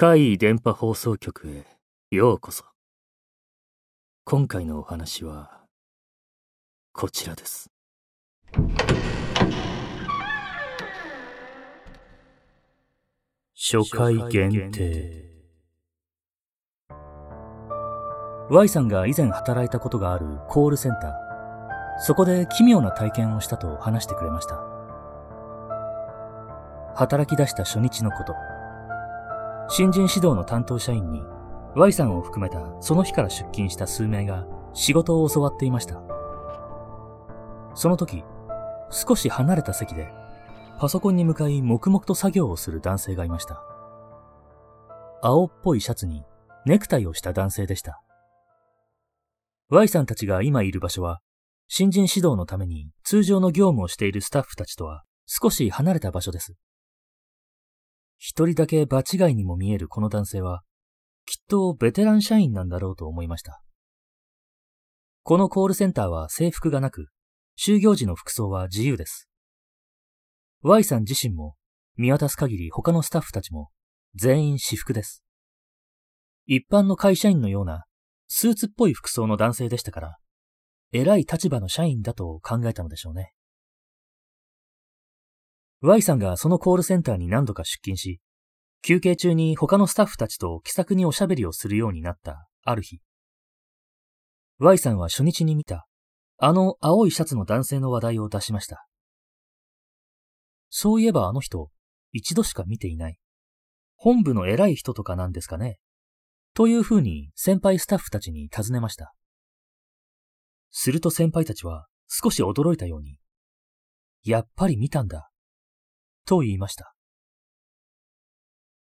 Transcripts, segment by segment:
怪異電波放送局へようこそ。今回のお話は、こちらです。初回限定。Y さんが以前働いたことがあるコールセンター。そこで奇妙な体験をしたと話してくれました。働き出した初日のこと。新人指導の担当社員に Y さんを含めたその日から出勤した数名が仕事を教わっていました。その時、少し離れた席でパソコンに向かい黙々と作業をする男性がいました。青っぽいシャツにネクタイをした男性でした。Y さんたちが今いる場所は新人指導のために通常の業務をしているスタッフたちとは少し離れた場所です。一人だけ場違いにも見えるこの男性は、きっとベテラン社員なんだろうと思いました。このコールセンターは制服がなく、就業時の服装は自由です。Y さん自身も、見渡す限り他のスタッフたちも、全員私服です。一般の会社員のような、スーツっぽい服装の男性でしたから、偉い立場の社員だと考えたのでしょうね。Y さんがそのコールセンターに何度か出勤し、休憩中に他のスタッフたちと気さくにおしゃべりをするようになったある日。Y さんは初日に見た、あの青いシャツの男性の話題を出しました。そういえばあの人、一度しか見ていない。本部の偉い人とかなんですかねというふうに先輩スタッフたちに尋ねました。すると先輩たちは少し驚いたように、やっぱり見たんだ。と言いました。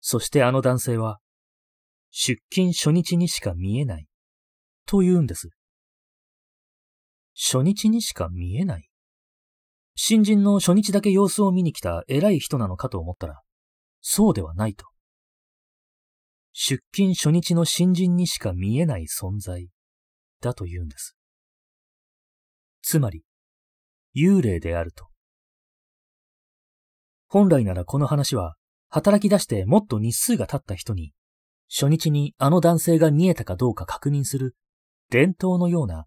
そしてあの男性は、出勤初日にしか見えない。と言うんです。初日にしか見えない？新人の初日だけ様子を見に来た偉い人なのかと思ったら、そうではないと。出勤初日の新人にしか見えない存在だと言うんです。つまり、幽霊であると。本来ならこの話は、働き出してもっと日数が経った人に、初日にあの男性が見えたかどうか確認する、伝統のような、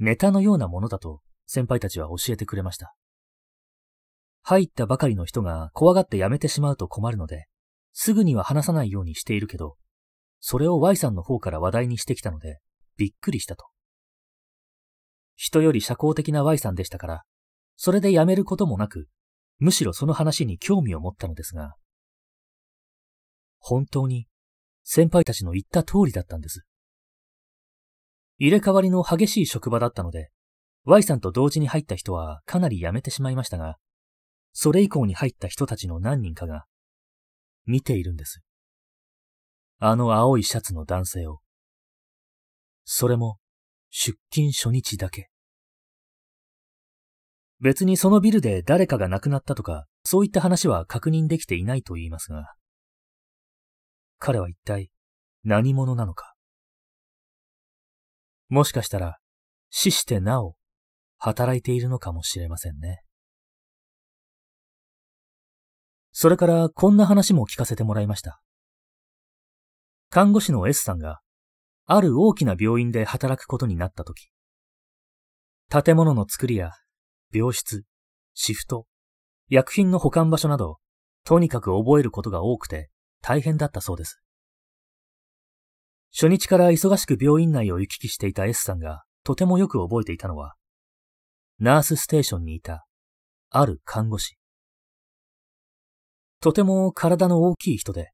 ネタのようなものだと先輩たちは教えてくれました。入ったばかりの人が怖がって辞めてしまうと困るので、すぐには話さないようにしているけど、それを Y さんの方から話題にしてきたので、びっくりしたと。人より社交的な Y さんでしたから、それで辞めることもなく、むしろその話に興味を持ったのですが、本当に先輩たちの言った通りだったんです。入れ替わりの激しい職場だったので、Y さんと同時に入った人はかなり辞めてしまいましたが、それ以降に入った人たちの何人かが、見ているんです。あの青いシャツの男性を。それも、出勤初日だけ。別にそのビルで誰かが亡くなったとか、そういった話は確認できていないと言いますが、彼は一体何者なのか。もしかしたら、死してなお、働いているのかもしれませんね。それからこんな話も聞かせてもらいました。看護師の S さんが、ある大きな病院で働くことになったとき、建物の作りや病室、シフト、薬品の保管場所など、とにかく覚えることが多くて大変だったそうです。初日から忙しく病院内を行き来していた S さんがとてもよく覚えていたのは、ナースステーションにいた、ある看護師。とても体の大きい人で、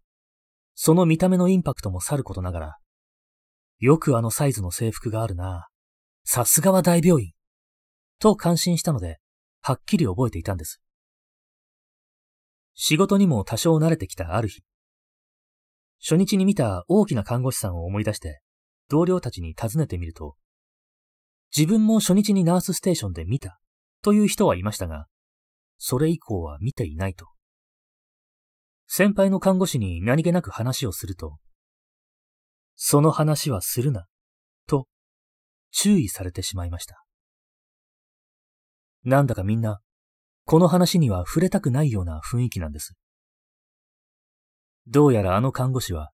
その見た目のインパクトもさることながら、よくあのサイズの制服があるな。さすがは大病院。と感心したので、はっきり覚えていたんです。仕事にも多少慣れてきたある日、初日に見た大きな看護師さんを思い出して、同僚たちに尋ねてみると、自分も初日にナースステーションで見たという人はいましたが、それ以降は見ていないと。先輩の看護師に何気なく話をすると、その話はするな、と注意されてしまいました。なんだかみんな、この話には触れたくないような雰囲気なんです。どうやらあの看護師は、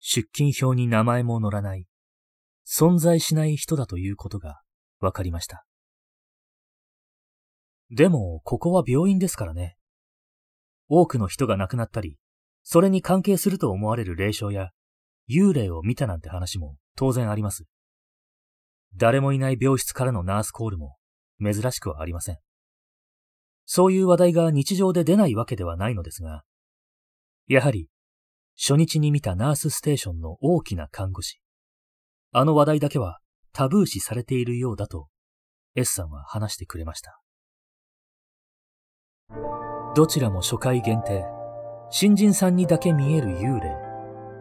出勤表に名前も載らない、存在しない人だということが分かりました。でも、ここは病院ですからね。多くの人が亡くなったり、それに関係すると思われる霊障や幽霊を見たなんて話も当然あります。誰もいない病室からのナースコールも珍しくはありません。そういう話題が日常で出ないわけではないのですが、やはり初日に見たナースステーションの大きな看護師、あの話題だけはタブー視されているようだと S さんは話してくれました。どちらも初回限定、新人さんにだけ見える幽霊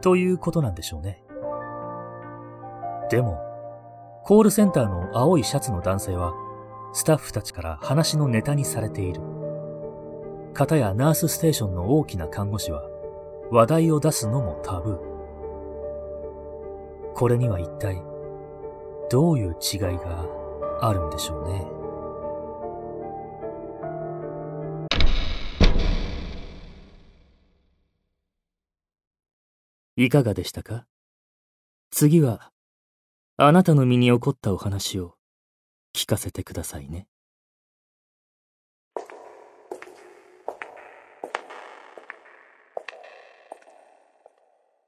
ということなんでしょうね。でも、コールセンターの青いシャツの男性は、スタッフたちから話のネタにされている。方やナースステーションの大きな看護師は、話題を出すのもタブー。これには一体、どういう違いがあるんでしょうね。いかがでしたか？次は、あなたの身に起こったお話を聞かせてくださいね。